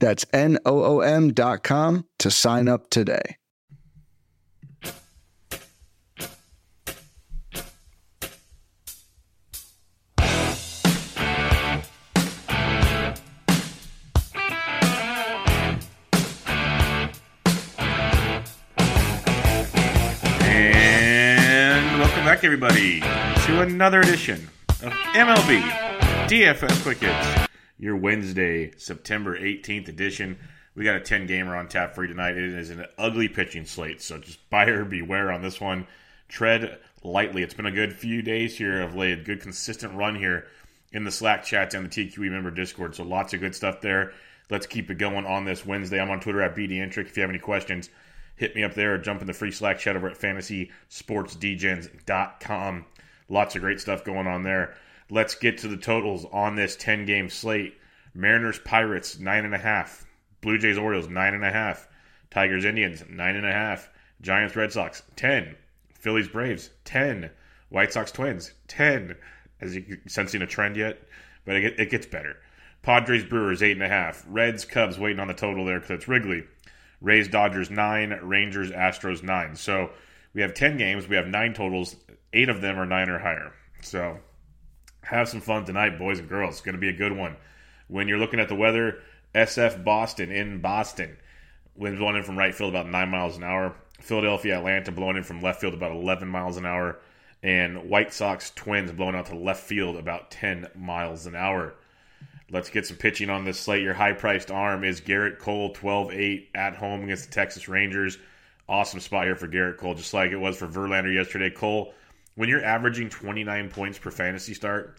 That's N-O-O-M dot com to sign up today. And welcome back, everybody, to another edition of MLB DFS Quick Hits, your Wednesday, September 18th edition. We got a 10 gamer on tap for you tonight. It is an ugly pitching slate, so just buyer beware on this one. Tread lightly. It's been a good few days here of late, good consistent run here in the Slack chats and the TQE member Discord, so lots of good stuff there. Let's keep it going on this Wednesday. I'm on Twitter at BDintric. If you have any questions, hit me up there or jump in the free Slack chat over at fantasysportsdgens.com. Lots of great stuff going on there. Let's get to the totals on this 10 game slate. Mariners Pirates, 9.5. Blue Jays Orioles, 9.5. Tigers Indians, 9.5. Giants Red Sox, 10. Phillies Braves, 10. White Sox Twins, 10. As you sensing a trend yet? But it, it gets better. Padres Brewers, 8.5. Reds Cubs waiting on the total there because it's Wrigley. Rays, Dodgers, nine. Rangers, Astros, nine. So we have 10 games. We have nine totals. Eight of them are nine or higher. So have some fun tonight, boys and girls. It's going to be a good one. When you're looking at the weather, SF Boston in Boston. Winds blowing in from right field about 9 miles an hour. Philadelphia, Atlanta blowing in from left field about 11 miles an hour. And White Sox Twins blowing out to left field about 10 miles an hour. Let's get some pitching on this slate. Your high priced arm is Gerrit Cole, 12 8 at home against the Texas Rangers. Awesome spot here for Gerrit Cole, just like it was for Verlander yesterday. Cole, when you're averaging 29 points per fantasy start,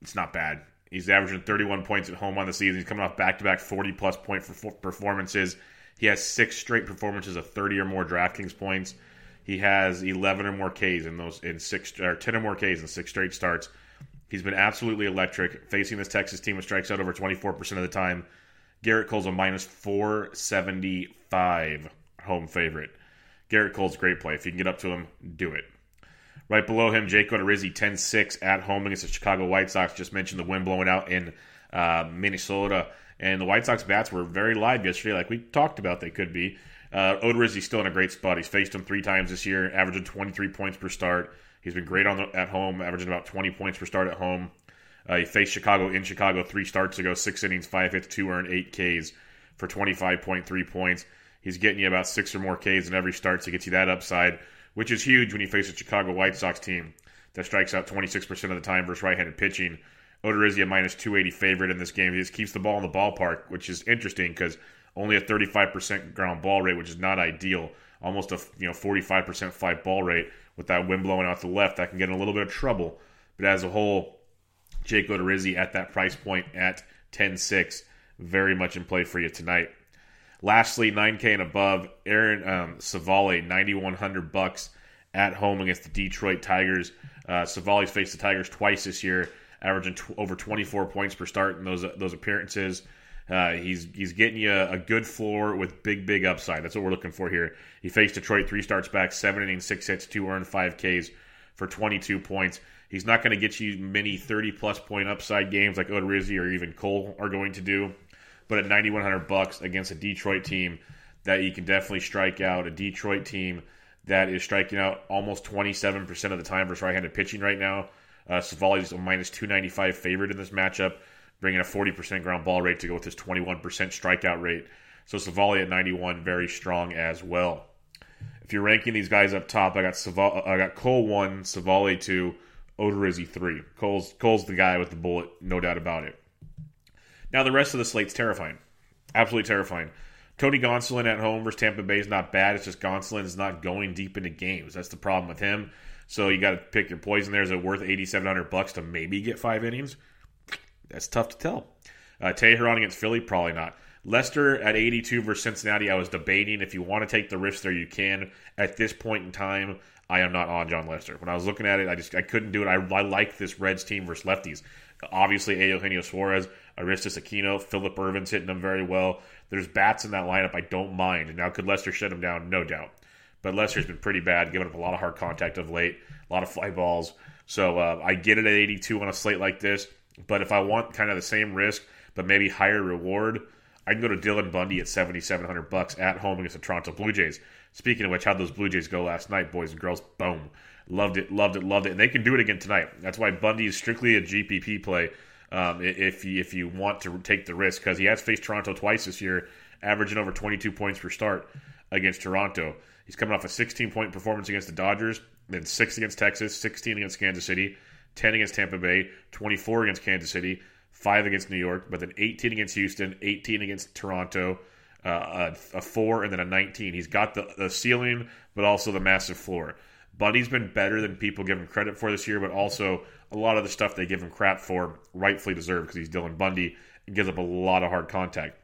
it's not bad. He's averaging 31 points at home on the season. He's coming off back to back 40 plus point performances. He has six straight performances of 30 or more DraftKings points. He has 11 or more Ks in those in six or 10 or more Ks in six straight starts. He's been absolutely electric facing this Texas team, which strikes out over 24% of the time. Gerrit Cole's a minus 475 home favorite. Gerrit Cole's great play. If you can get up to him, do it. Right below him, Jake Odorizzi, 10-6 at home against the Chicago White Sox. Just mentioned the wind blowing out in uh, Minnesota. And the White Sox bats were very live yesterday, like we talked about they could be. Uh, Odorizzi's still in a great spot. He's faced him three times this year, averaging 23 points per start. He's been great on the, at home, averaging about 20 points per start at home. Uh, he faced Chicago in Chicago three starts ago, six innings, five hits, two earned, eight Ks for 25.3 points. He's getting you about six or more Ks in every start to get you that upside, which is huge when you face a Chicago White Sox team that strikes out 26% of the time versus right-handed pitching. Odorizzi a minus 280 favorite in this game. He just keeps the ball in the ballpark, which is interesting because only a 35% ground ball rate, which is not ideal. Almost a you know 45% fly ball rate with that wind blowing out to the left. That can get in a little bit of trouble. But as a whole, Jake Odorizzi at that price point at 10-6, very much in play for you tonight. Lastly, 9K and above, Aaron um, Civale, 9100 bucks at home against the Detroit Tigers. Uh, Civale's faced the Tigers twice this year, averaging over 24 points per start in those those appearances. Uh, he's he's getting you a, a, good floor with big big upside. That's what we're looking for here. He faced Detroit three starts back, seven innings, six hits, two earned, five Ks for 22 points. He's not going to get you many 30 plus point upside games like Odorizzi or even Cole are going to do. But at 9100 bucks against a Detroit team that you can definitely strike out, a Detroit team that is striking out almost 27% of the time versus right-handed pitching right now. Uh, Civale's a minus 295 favorite in this matchup bringing a 40% ground ball rate to go with his 21% strikeout rate. So Civale at 91, very strong as well. If you're ranking these guys up top, I got Saval, I got Cole one, Civale two, Odorizzi three. Cole's Cole's the guy with the bullet, no doubt about it. Now the rest of the slate's terrifying, absolutely terrifying. Tony Gonsolin at home versus Tampa Bay is not bad. It's just Gonsolin is not going deep into games. That's the problem with him. So you got to pick your poison. There is it worth eighty seven hundred bucks to maybe get five innings? That's tough to tell. Uh, Teheran against Philly, probably not. Lester at 82 versus Cincinnati, I was debating if you want to take the risk there, you can. At this point in time, I am not on Jon Lester. When I was looking at it, I just I couldn't do it. I, I like this Reds team versus lefties. Obviously, Eugenio Suarez, Aristides Aquino, Phillip Ervin's hitting them very well. There's bats in that lineup I don't mind. Now, could Lester shut them down? No doubt. But Lester's been pretty bad, giving up a lot of hard contact of late, a lot of fly balls. So uh, I get it at 82 on a slate like this. But if I want kind of the same risk, but maybe higher reward, I can go to Dylan Bundy at 7,700 bucks at home against the Toronto Blue Jays. Speaking of which, how'd those Blue Jays go last night, boys and girls? Boom. Loved it, loved it, loved it. And they can do it again tonight. That's why Bundy is strictly a GPP play um, if, you, if you want to take the risk because he has faced Toronto twice this year, averaging over 22 points per start against Toronto. He's coming off a 16 point performance against the Dodgers, then 6 against Texas, 16 against Kansas City, 10 against Tampa Bay, 24 against Kansas City, 5 against New York, but then 18 against Houston, 18 against Toronto, uh, a, a, 4, and then a 19. He's got the, the ceiling, but also the massive floor. Bundy's been better than people give him credit for this year, but also a lot of the stuff they give him crap for rightfully deserved because he's Dylan Bundy and gives up a lot of hard contact.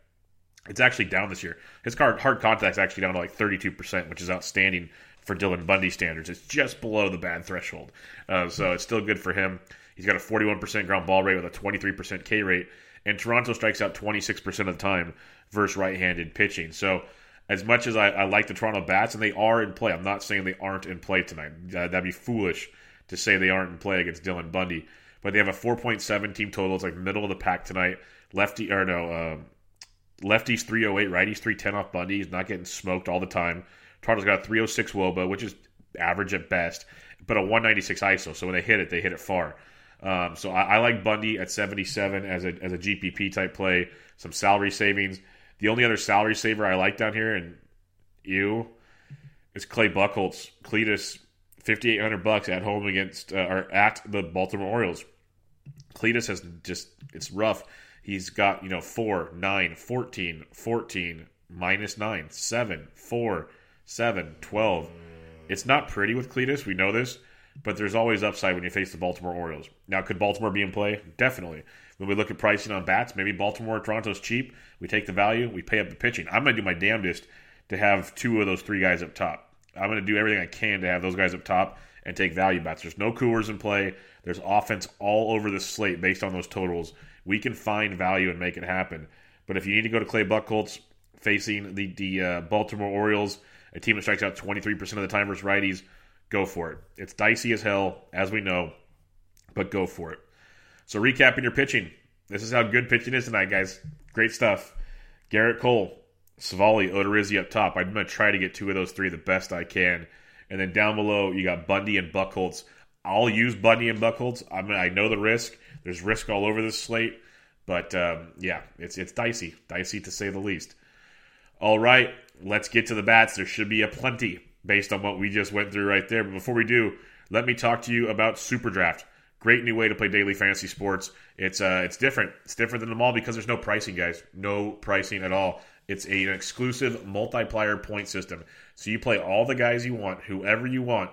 It's actually down this year. His hard, hard is actually down to like 32%, which is outstanding for Dylan Bundy standards. It's just below the bad threshold. Uh, so it's still good for him. He's got a 41% ground ball rate with a 23% K rate. And Toronto strikes out 26% of the time versus right handed pitching. So as much as I, I, like the Toronto Bats, and they are in play, I'm not saying they aren't in play tonight. Uh, that'd be foolish to say they aren't in play against Dylan Bundy. But they have a 4.7 team total. It's like middle of the pack tonight. Lefty, or no, uh, Lefty's 308, righty's 310 off Bundy. He's not getting smoked all the time. Toronto's got a 306 Woba, which is average at best, but a 196 ISO. So when they hit it, they hit it far. Um, so I, I, like Bundy at 77 as a, as a GPP type play. Some salary savings. The only other salary saver I like down here, and you, is Clay Buchholz. Cletus, 5800 bucks at home against, uh, or at the Baltimore Orioles. Cletus has just, it's rough. He's got, you know, 4, 9, 14, 14, minus 9, 7, 4, 7, 12. It's not pretty with Cletus. We know this, but there's always upside when you face the Baltimore Orioles. Now, could Baltimore be in play? Definitely. When we look at pricing on bats, maybe Baltimore or Toronto's cheap. We take the value, we pay up the pitching. I'm going to do my damnedest to have two of those three guys up top. I'm going to do everything I can to have those guys up top and take value bats. There's no coolers in play. There's offense all over the slate based on those totals we can find value and make it happen. But if you need to go to Clay Buchholz facing the, the uh, Baltimore Orioles, a team that strikes out 23% of the time versus righties, go for it. It's dicey as hell, as we know, but go for it. So, recapping your pitching. This is how good pitching is tonight, guys. Great stuff. Gerrit Cole, Civale, Odorizzi up top. I'm going to try to get two of those three the best I can. And then down below, you got Bundy and Buchholz. I'll use Bundy and Buchholz. I mean, I know the risk. There's risk all over this slate, but um, yeah, it's it's dicey, dicey to say the least. All right, let's get to the bats. There should be a plenty based on what we just went through right there. But before we do, let me talk to you about Super Draft. Great new way to play daily fantasy sports. It's uh, it's different. It's different than them all because there's no pricing, guys. No pricing at all. It's a, an exclusive multiplier point system. So you play all the guys you want, whoever you want,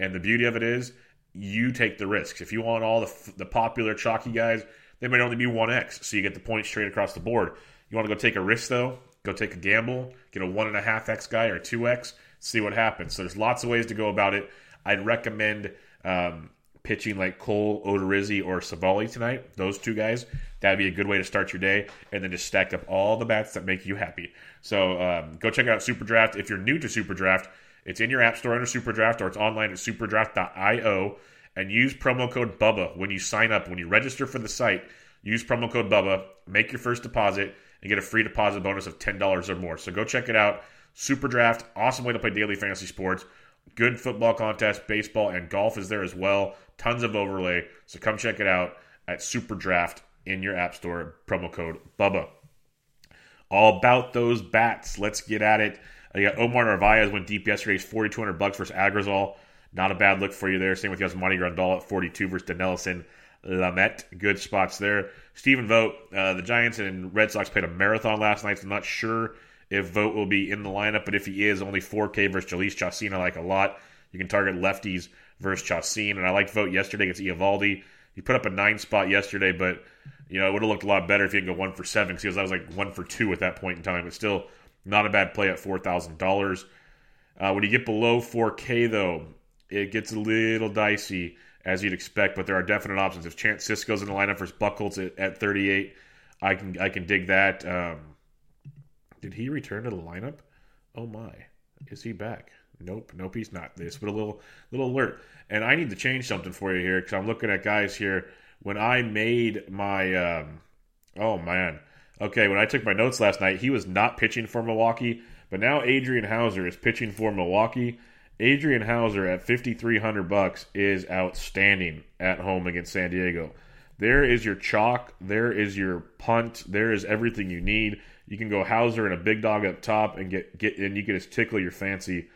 and the beauty of it is you take the risks. If you want all the, the popular chalky guys, they might only be 1x, so you get the points straight across the board. You want to go take a risk, though? Go take a gamble, get a 1.5x guy or 2x, see what happens. So there's lots of ways to go about it. I'd recommend um, pitching like Cole, Odorizzi, or Civale tonight. Those two guys. That'd be a good way to start your day, and then just stack up all the bats that make you happy. So um, go check out Super Draft. If you're new to Super Draft, it's in your app store under SuperDraft or it's online at superdraft.io. And use promo code BUBBA when you sign up. When you register for the site, use promo code BUBBA, make your first deposit, and get a free deposit bonus of $10 or more. So go check it out. SuperDraft, awesome way to play daily fantasy sports. Good football contest, baseball, and golf is there as well. Tons of overlay. So come check it out at SuperDraft in your app store. Promo code BUBBA. All about those bats. Let's get at it. You got Omar Narvaez went deep yesterday. He's 4,200 bucks versus Agrazal. Not a bad look for you there. Same with Yasmani Grandal at 42 versus Dinelson Lamet. Good spots there. Stephen Vogt, uh, the Giants and Red Sox played a marathon last night. So I'm not sure if Vogt will be in the lineup, but if he is, only 4K versus Jhoulys Chacin I like a lot. You can target lefties versus Chacin, and I liked Vogt yesterday against Eovaldi. He put up a nine spot yesterday, but you know it would have looked a lot better if he could go one for seven because I was like one for two at that point in time. But still, not a bad play at four thousand uh, dollars. When you get below 4K though, it gets a little dicey as you'd expect, but there are definite options. If Chance Sisco's in the lineup versus Buchholz at, at 38, I can I can dig that. Um, did he return to the lineup? Oh my, is he back? Nope, nope, he's not. This, but a little little alert. And I need to change something for you here because I'm looking at guys here. When I made my, um, oh man, okay, when I took my notes last night, he was not pitching for Milwaukee, but now Adrian Houser is pitching for Milwaukee. Adrian Houser at 5300 bucks is outstanding at home against San Diego. There is your chalk, there is your punt, there is everything you need. You can go Houser and a big dog up top and get get and you can just tickle your fancy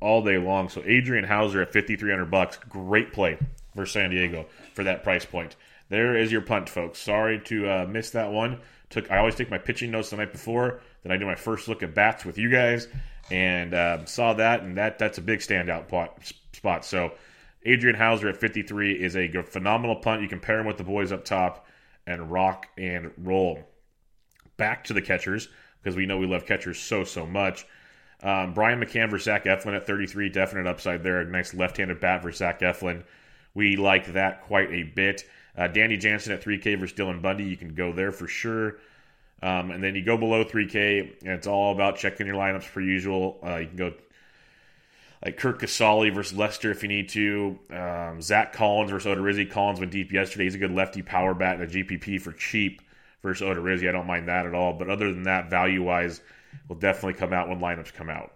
all day long. So Adrian Houser at 5300 bucks, great play for San Diego for that price point. There is your punt, folks. Sorry to uh, miss that one. Took I always take my pitching notes the night before. Then I do my first look at bats with you guys and um, saw that, and that that's a big standout pot, spot. So Adrian Houser at 53 is a phenomenal punt. You can pair him with the boys up top and rock and roll. Back to the catchers because we know we love catchers so so much. Um, Brian McCann versus Zach Eflin at 33, definite upside there. A nice left-handed bat versus Zach Eflin. We like that quite a bit. Uh, Danny Jansen at 3K versus Dylan Bundy. You can go there for sure. Um, and then you go below 3K, and it's all about checking your lineups per usual. Uh, you can go like Curt Casali versus Lester if you need to. Um, Zack Collins versus Odorizzi. Collins went deep yesterday. He's a good lefty power bat and a GPP for cheap versus Odorizzi. I don't mind that at all. But other than that, value wise, will definitely come out when lineups come out.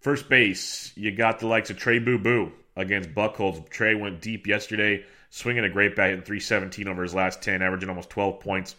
First base, you got the likes of Trey Boo Boo against Buchholz. Trey went deep yesterday, swinging a great bat, hitting 317 over his last 10, averaging almost 12 points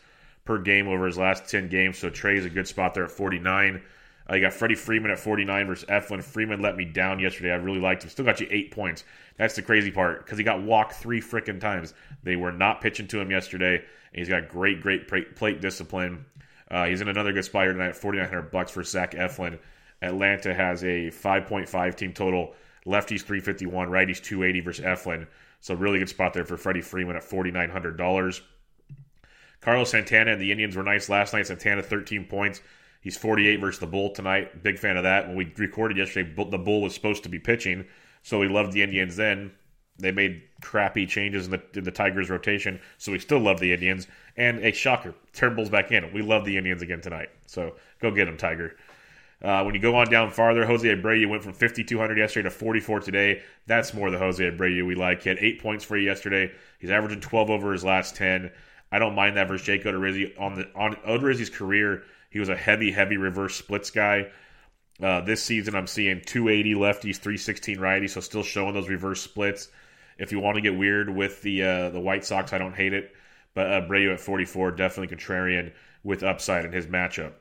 per game over his last 10 games. So Trey is a good spot there at 49. Uh, you got Freddie Freeman at 49 versus Eflin. Freeman let me down yesterday. I really liked him. Still got you eight points. That's the crazy part because he got walked three freaking times. They were not pitching to him yesterday. And he's got great, great plate discipline. Uh, he's in another good spot here tonight 4900 bucks for Zach Eflin. Atlanta has a 5.5 team total. Lefties 351, righties 280 versus Eflin. So really good spot there for Freddie Freeman at $4,900. Carlos Santana and the Indians were nice last night. Santana 13 points. He's 48 versus the Bull tonight. Big fan of that. When we recorded yesterday, the Bull was supposed to be pitching, so we loved the Indians then. They made crappy changes in the, in the Tigers' rotation, so we still love the Indians. And a shocker, Turnbull's back in. We love the Indians again tonight. So go get them, Tiger. Uh, when you go on down farther, Jose Abreu went from 5,200 yesterday to 44 today. That's more the Jose Abreu we like. He had eight points for you yesterday. He's averaging 12 over his last 10. I don't mind that versus Jake Odorizzi. On the on Odorizzi's career, he was a heavy, heavy reverse splits guy. Uh, this season, I'm seeing 280 lefties, 316 righties, so still showing those reverse splits. If you want to get weird with the uh, the White Sox, I don't hate it. But Abreu at 44, definitely contrarian with upside in his matchup.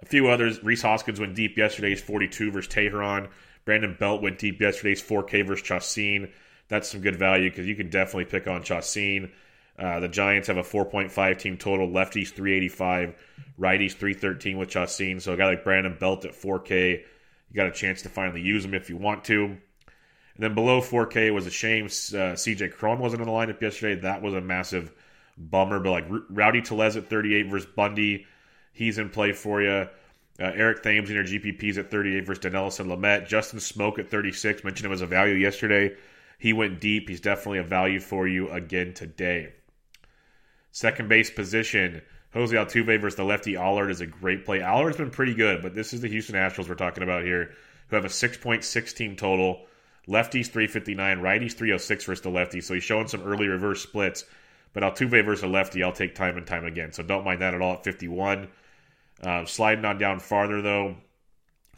A few others. Rhys Hoskins went deep yesterday. He's 42 versus Teheran. Brandon Belt went deep yesterday. He's 4K versus Chacin. That's some good value because you can definitely pick on Chacin. Uh, the Giants have a 4.5 team total. Lefties 385, righties 313 with Chacin. So a guy like Brandon Belt at 4K, you got a chance to finally use him if you want to. And then below 4K was a shame. Uh, CJ Cron wasn't in the lineup yesterday. That was a massive bummer. But like Rowdy Tellez at 38 versus Bundy, he's in play for you. Uh, Eric Thames in your GPPs at 38 versus Dinelson Lamet. Justin Smoak at 36. Mentioned him as a value yesterday. He went deep. He's definitely a value for you again today. Second base position, Jose Altuve versus the lefty Allard is a great play. Allard's been pretty good, but this is the Houston Astros we're talking about here, who have a 6.6 team total. Lefties 359, righties 306 versus the lefty. So he's showing some early reverse splits. But Altuve versus a lefty, I'll take time and time again. So don't mind that at all at 51. Uh, sliding on down farther, though,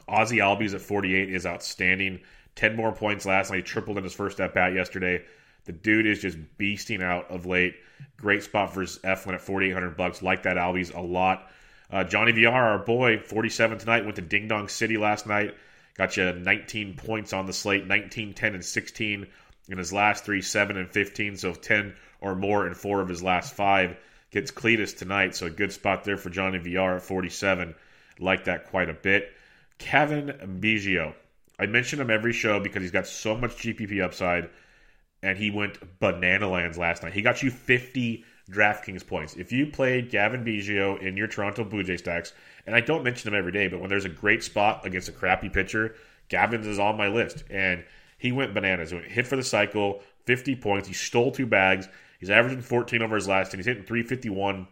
Ozzy Albies at 48 is outstanding. 10 more points last night. Tripled in his first at bat yesterday. The dude is just beasting out of late. Great spot for Eflin at 4,800 bucks. Like that Albies a lot. Uh, Johnny Villar, our boy, 47 tonight. Went to Ding Dong City last night. Got you 19 points on the slate 19, 10, and 16 in his last three, 7 and 15. So 10 or more in four of his last five. Gets Cletus tonight. So a good spot there for Johnny Villar at 47. Like that quite a bit. Cavan Biggio. I mention him every show because he's got so much GPP upside and he went banana lands last night. He got you 50 DraftKings points. If you played Cavan Biggio in your Toronto Blue Jay stacks, and I don't mention him every day, but when there's a great spot against a crappy pitcher, Cavan's is on my list. And he went bananas. He went hit for the cycle, 50 points. He stole two bags. He's averaging 14 over his last 10. He's hitting 351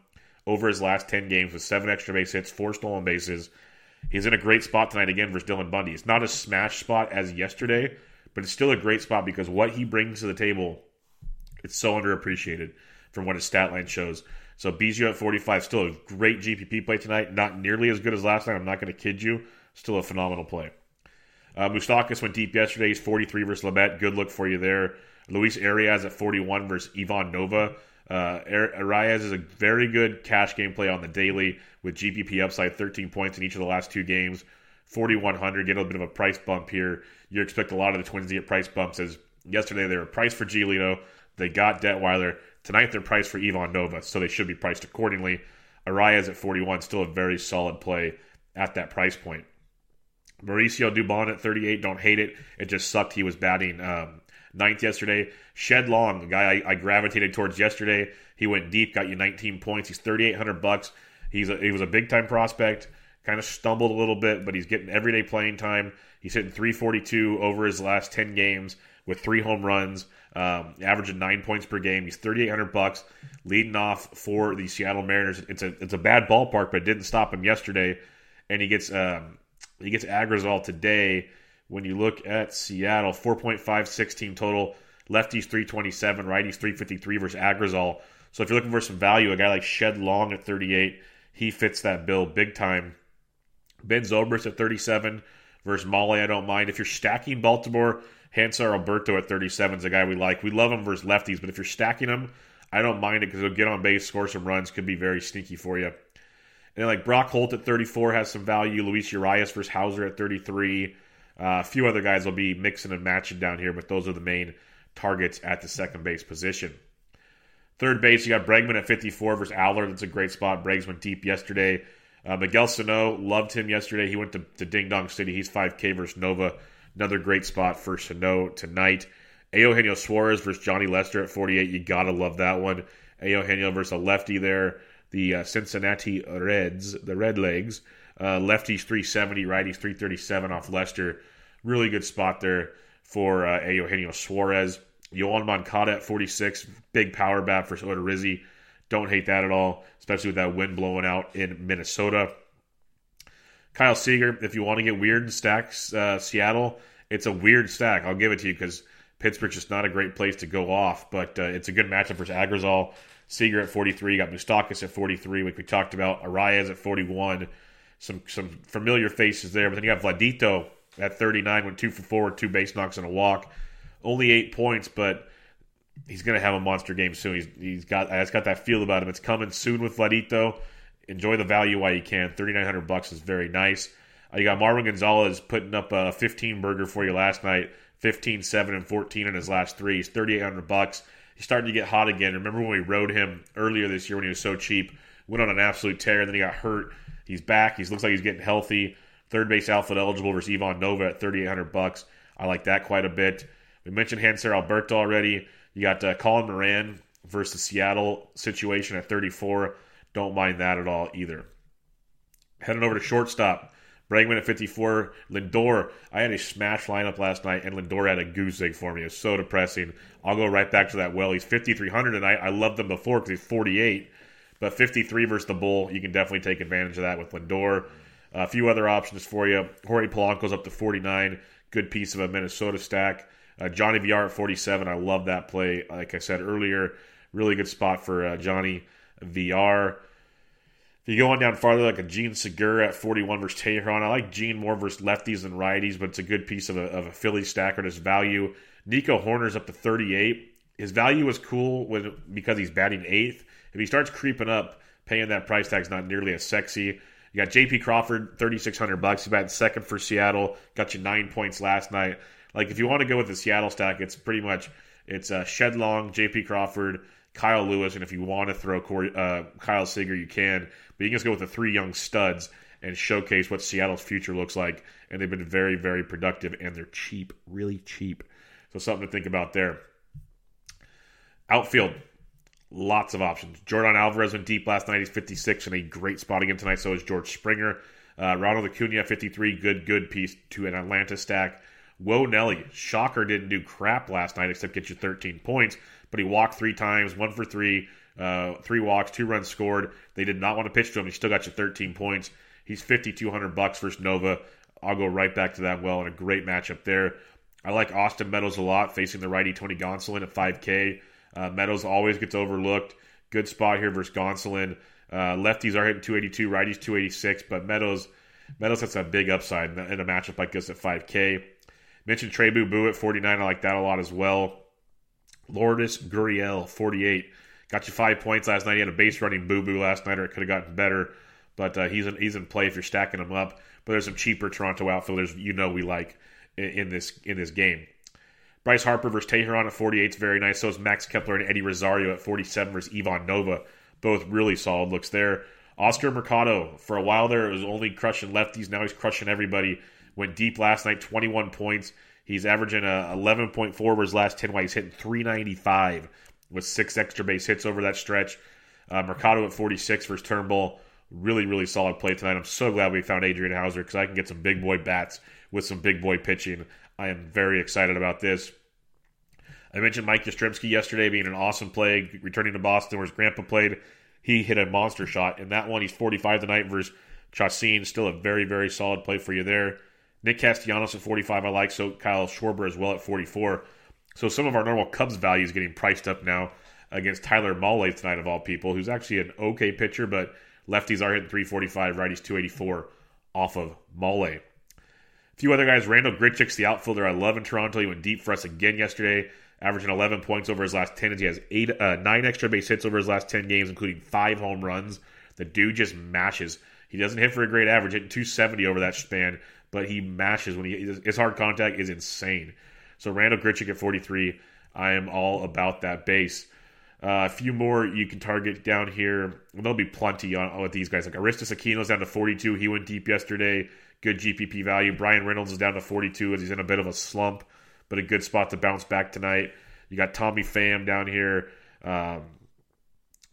over his last 10 games with seven extra base hits, four stolen bases. He's in a great spot tonight again versus Dylan Bundy. It's not a smash spot as yesterday, but it's still a great spot because what he brings to the table, it's so underappreciated from what his stat line shows. So Biggio at 45, still a great GPP play tonight. Not nearly as good as last night. I'm not going to kid you. Still a phenomenal play. Uh, went deep yesterday. He's 43 versus Lamet. Good look for you there. Luis Arraez at 41 versus Ivan Nova. Uh, Arraez is a very good cash game play on the daily with GPP upside, 13 points in each of the last two games. 4,100, get a little bit of a price bump here. You expect a lot of the Twins to get price bumps as yesterday they were priced for Giolito. They got Detwiler. Tonight they're priced for Ivan Nova, so they should be priced accordingly. Arraez at 41, still a very solid play at that price point. Mauricio Dubon at 38, don't hate it. It just sucked. He was batting um, ninth yesterday. Shed Long, the guy I, I, gravitated towards yesterday. He went deep, got you 19 points. He's 3,800 bucks. He's a, he was a big time prospect. Kind of stumbled a little bit, but he's getting everyday playing time. He's hitting 342 over his last 10 games with three home runs, um, averaging nine points per game. He's 3,800 bucks, leading off for the Seattle Mariners. It's a it's a bad ballpark, but it didn't stop him yesterday. And he gets um, he gets Agrazal today. When you look at Seattle, 4.56 team total. Lefties 327, righties 353 versus Agrazal. So if you're looking for some value, a guy like Shed Long at 38, he fits that bill big time. Ben Zobrist at 37 versus Mahle, I don't mind. If you're stacking Baltimore, Hanser Alberto at 37 is a guy we like. We love him versus lefties, but if you're stacking him, I don't mind it because he'll get on base, score some runs, could be very sneaky for you. And like Brock Holt at 34 has some value. Luis Urias versus Houser at 33. Uh, a few other guys will be mixing and matching down here, but those are the main targets at the second base position. Third base, you got Bregman at 54 versus Aller. That's a great spot. Bregman went deep yesterday. Uh, Miguel Sano loved him yesterday. He went to, to Ding Dong City. He's 5K versus Nova. Another great spot for Sano tonight. Eugenio Suarez versus Johnny Lester at 48. You got to love that one. Eugenio versus a lefty there the uh, Cincinnati Reds, the Red Legs. Uh, lefties 370, righties 337 off Lester. Really good spot there for uh, Eugenio Suarez. Yoan Moncada at 46, big power bat for Odorizzi. Don't hate that at all, especially with that wind blowing out in Minnesota. Kyle Seager, if you want to get weird and stacks uh, Seattle, it's a weird stack. I'll give it to you because Pittsburgh's just not a great place to go off, but uh, it's a good matchup versus Agrazal. Seager at 43. Got Moustakas at 43, like we talked about. Arraez at 41. Some some familiar faces there. But then you have Vladito at 39, went two for four, two base knocks and a walk. Only eight points, but he's going to have a monster game soon. He's he's got has got that feel about him. It's coming soon with Vladito. Enjoy the value while you can. 3900 bucks is very nice. Uh, you got Marwin Gonzalez putting up a 15 burger for you last night. 15, 7, and 14 in his last three. He's 3800 bucks he's starting to get hot again. Remember when we rode him earlier this year when he was so cheap? Went on an absolute tear, then he got hurt. He's back. He looks like he's getting healthy. Third base outfield eligible versus Ivan Nova at 3800 bucks. I like that quite a bit. We mentioned Hanser Alberto already. You got uh, Colin Moran versus Seattle situation at 34. Don't mind that at all either. Heading over to shortstop. Bregman at 54. Lindor, I had a smash lineup last night, and Lindor had a goose egg for me. It's so depressing. I'll go right back to that well. He's 5,300 tonight. I loved him before because he's 48. But 53 versus the Bull, you can definitely take advantage of that with Lindor. A few other options for you. Jorge Polanco's up to 49. Good piece of a Minnesota stack. Uh, Johnny Villar at 47. I love that play. Like I said earlier, really good spot for uh, Johnny Villar. If you go on down farther, like a Jean Segura at 41 versus Teheran, I like Jean more versus lefties than righties, but it's a good piece of a, of a Philly stacker. His value. Nico Hoerner's up to 38. His value is cool when, because he's batting eighth. If he starts creeping up, paying that price tag's not nearly as sexy. You got J.P. Crawford, 3600 bucks. He's batting second for Seattle. Got you nine points last night. Like if you want to go with the Seattle stack, it's pretty much it's uh, Shed Long, J.P. Crawford, Kyle Lewis, and if you want to throw Corey, uh, Kyle Seager, you can. But you can just go with the three young studs and showcase what Seattle's future looks like. And they've been very, very productive, and they're cheap, really cheap. So something to think about there. Outfield, lots of options. Yordan Alvarez went deep last night. He's 56 in a great spot again tonight. So is George Springer. Uh, Ronald Acuna, 53, good, good piece to an Atlanta stack. Whoa, Nelly, shocker, didn't do crap last night except get you 13 points, but he walked three times, one for three, uh, three walks, two runs scored. They did not want to pitch to him. He still got you 13 points. He's 5,200 bucks versus Nova. I'll go right back to that well in a great matchup there. I like Austin Meadows a lot facing the righty Tony Gonsolin at 5K. Uh, Meadows always gets overlooked. Good spot here versus Gonsolin. Uh, lefties are hitting 282, righties 286, but Meadows Meadows has a big upside in a matchup like this at 5K. Mentioned Trey Boo Boo at 49. I like that a lot as well. Lourdes Gurriel, 48. Got you five points last night. He had a base running Boo Boo last night, or it could have gotten better. But uh, he's in, he's in play if you're stacking him up. But there's some cheaper Toronto outfielders you know we like in, in this in this game. Bryce Harper versus Teheran at 48 is very nice. So is Max Kepler and Eddie Rosario at 47 versus Ivan Nova. Both really solid looks there. Oscar Mercado, for a while there, was only crushing lefties. Now he's crushing everybody. Went deep last night, 21 points. He's averaging a 11.4 over his last 10 while he's hitting 395 with six extra base hits over that stretch. Uh, Mercado at 46 versus Turnbull. Really, really solid play tonight. I'm so glad we found Adrian Houser because I can get some big boy bats with some big boy pitching. I am very excited about this. I mentioned Mike Yastrzemski yesterday being an awesome play, returning to Boston where his grandpa played. He hit a monster shot. In that one, he's 45 tonight versus Chacin. Still a very, very solid play for you there. Nick Castellanos at 45, I like. So Kyle Schwarber as well at 44. So some of our normal Cubs value is getting priced up now against Tyler Mahle tonight, of all people, who's actually an okay pitcher, but lefties are hitting 345, righties 284 off of Mahle. A few other guys, Randal Grichuk's the outfielder I love in Toronto. He went deep for us again yesterday, averaging 11 points over his last 10. He has eight, uh, nine extra base hits over his last 10 games, including five home runs. The dude just mashes. He doesn't hit for a great average, hitting 270 over that span, but he mashes when he his hard contact is insane. So Randal Grichuk at 43, I am all about that base. Uh, a few more you can target down here. there'll be plenty on, on with these guys. Like Aristides Aquino's down to 42. He went deep yesterday. Good GPP value. Bryan Reynolds is down to 42 as he's in a bit of a slump, but a good spot to bounce back tonight. You got Tommy Pham down here. Um,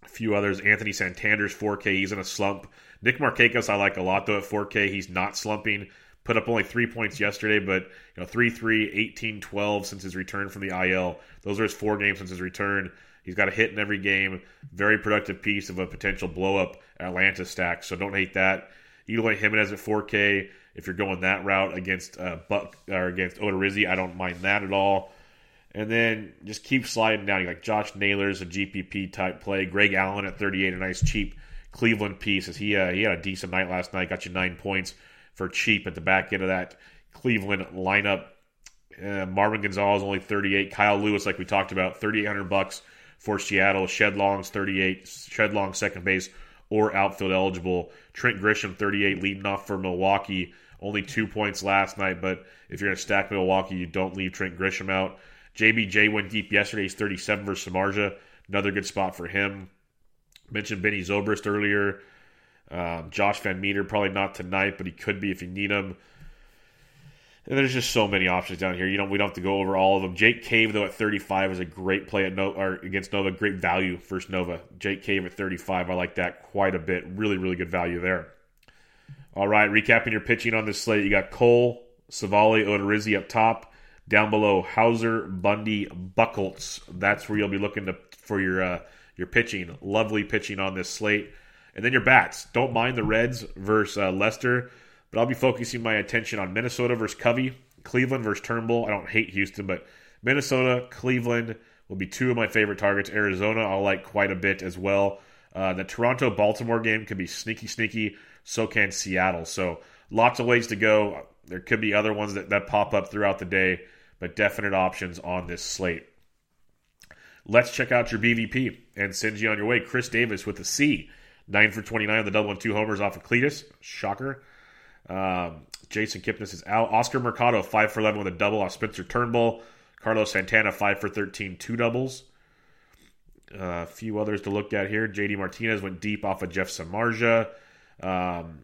a few others. Anthony Santander's 4K. He's in a slump. Nick Markakis I like a lot though at 4K. He's not slumping put up only three points yesterday, but you know 3 3, 18 12 since his return from the IL. Those are his four games since his return. He's got a hit in every game. Very productive piece of a potential blow up Atlanta stack. So don't hate that. You Eloy Jimenez at 4K. If you're going that route against uh, Buck or against Odorizzi, I don't mind that at all. And then just keep sliding down. You like Josh Naylor's a GPP type play. Greg Allen at 38, a nice cheap Cleveland piece. As he uh, he had a decent night last night. Got you nine points for cheap at the back end of that Cleveland lineup. Uh, Marwin Gonzalez only 38. Kyle Lewis, like we talked about, 3,800 bucks for Seattle. Shed Long's 38. Shed Long second base or outfield eligible. Trent Grisham 38 leading off for Milwaukee. Only two points last night, but if you're going to stack Milwaukee, you don't leave Trent Grisham out. JBJ went deep yesterday. He's 37 versus Samardzija. Another good spot for him. Mentioned Benny Zobrist earlier. Um, Josh VanMeter, probably not tonight, but he could be if you need him. And there's just so many options down here. You don't we don't have to go over all of them. Jake Cave though at 35 is a great play at no or against Nova. Great value versus Nova. Jake Cave at 35, I like that quite a bit. Really really good value there. All right, recapping your pitching on this slate, you got Cole, Civale, Odorizzi up top. Down below, Houser, Bundy, Buchholz. That's where you'll be looking to, for your uh, your pitching. Lovely pitching on this slate. And then your bats. Don't mind the Reds versus uh, Lester, but I'll be focusing my attention on Minnesota versus Covey, Cleveland versus Turnbull. I don't hate Houston, but Minnesota, Cleveland will be two of my favorite targets. Arizona, I'll like quite a bit as well. Uh, the Toronto Baltimore game could be sneaky, sneaky. So can Seattle. So lots of ways to go. There could be other ones that, that pop up throughout the day, but definite options on this slate. Let's check out your BVP and send you on your way. Chris Davis with a C 9 for 29 on the double and two homers off of Cletus. Shocker. Um, Jason Kipnis is out. Oscar Mercado, 5 for 11 with a double off Spencer Turnbull. Carlos Santana, 5 for 13, two doubles. Uh, a few others to look at here. JD Martinez went deep off of Jeff Samardzija. Um,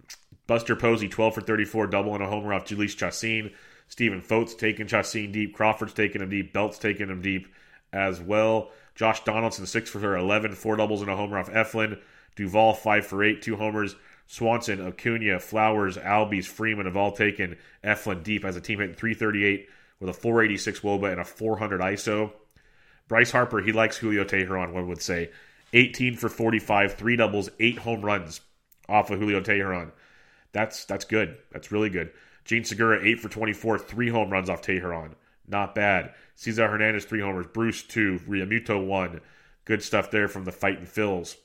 Buster Posey, 12 for 34, double and a homer off Jhoulys Chacin. Stephen Vogt taking Chacin deep. Crawford's taking him deep. Belt's taking him deep. as well. Josh Donaldson, 6 for 11, 4 doubles and a homer off Eflin. Duvall, 5 for 8, 2 homers. Swanson, Acuna, Flowers, Albies, Freeman have all taken Eflin deep as a team hitting 338 with a 486 Woba and a 400 ISO. Bryce Harper, he likes Julio Teheran, one would say. 18 for 45, three doubles, eight home runs off of Julio Teheran. That's that's good. That's really good. Jean Segura, 8 for 24, three home runs off Teheran. Not bad. Cesar Hernandez, three homers. Bruce, two. Realmuto, one. Good stuff there from the Fighting Phils.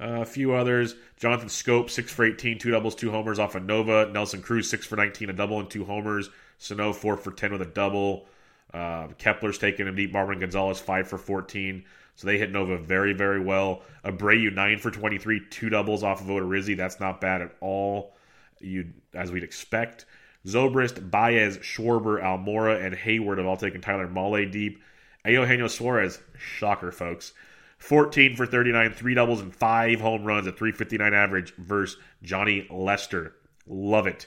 Uh, a few others. Jonathan Schoop, 6 for 18, two doubles, two homers off of Nova. Nelson Cruz, 6 for 19, a double and two homers. Sano, 4 for 10 with a double. Uh, Kepler's taking him deep. Marwin Gonzalez, 5 for 14. So they hit Nova very, very well. Abreu, 9 for 23, two doubles off of Odorizzi. That's not bad at all, you as we'd expect. Zobrist, Baez, Schwarber, Almora, and Heyward have all taken Tyler Mahle deep. Eugenio Suarez, shocker, folks. 14 for 39, three doubles and five home runs at 359 average versus Johnny Lester. Love it.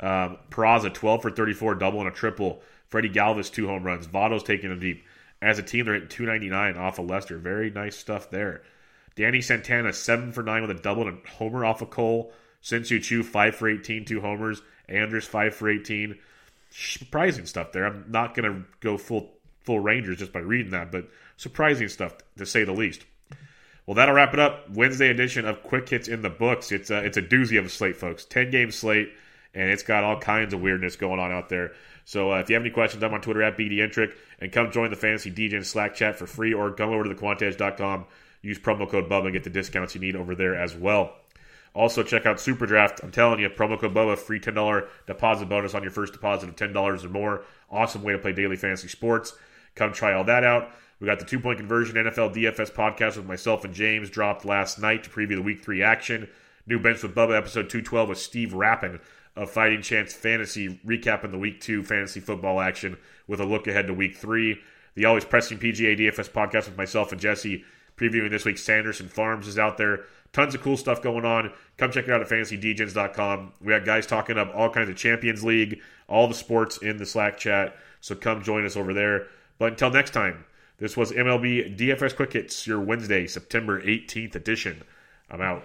Um, Peraza, 12 for 34, double and a triple. Freddy Galvis, two home runs. Votto's taking them deep. As a team, they're hitting 299 off of Lester. Very nice stuff there. Danny Santana, 7 for 9 with a double and a homer off of Cole. Shin-Soo Choo, 5 for 18, two homers. Andrus, 5 for 18. Surprising stuff there. I'm not going to go full full Rangers just by reading that, but surprising stuff to say the least. Well, that'll wrap it up. Wednesday edition of Quick Hits in the books. It's a, it's a doozy of a slate, folks. 10 game slate, and it's got all kinds of weirdness going on out there. So uh, if you have any questions, I'm on Twitter at BDentric, and come join the Fantasy DJ Slack chat for free, or come over to thequantedge.com, use promo code BUBBA, and get the discounts you need over there as well. Also, check out Super Draft. I'm telling you, promo code BUBBA, free $10 deposit bonus on your first deposit of $10 or more. Awesome way to play daily fantasy sports. Come try all that out. We got the two point conversion NFL DFS podcast with myself and James dropped last night to preview the week three action. New Bench with Bubba episode 212 with Steve Rappin of Fighting Chance Fantasy recapping the week two fantasy football action with a look ahead to week three. The always pressing PGA DFS podcast with myself and Jesse previewing this week's Sanderson Farms is out there. Tons of cool stuff going on. Come check it out at fantasydgens.com. We got guys talking up all kinds of Champions League, all the sports in the Slack chat. So come join us over there. But until next time, this was MLB DFS Quick Hits, your Wednesday, September 18th edition. I'm out.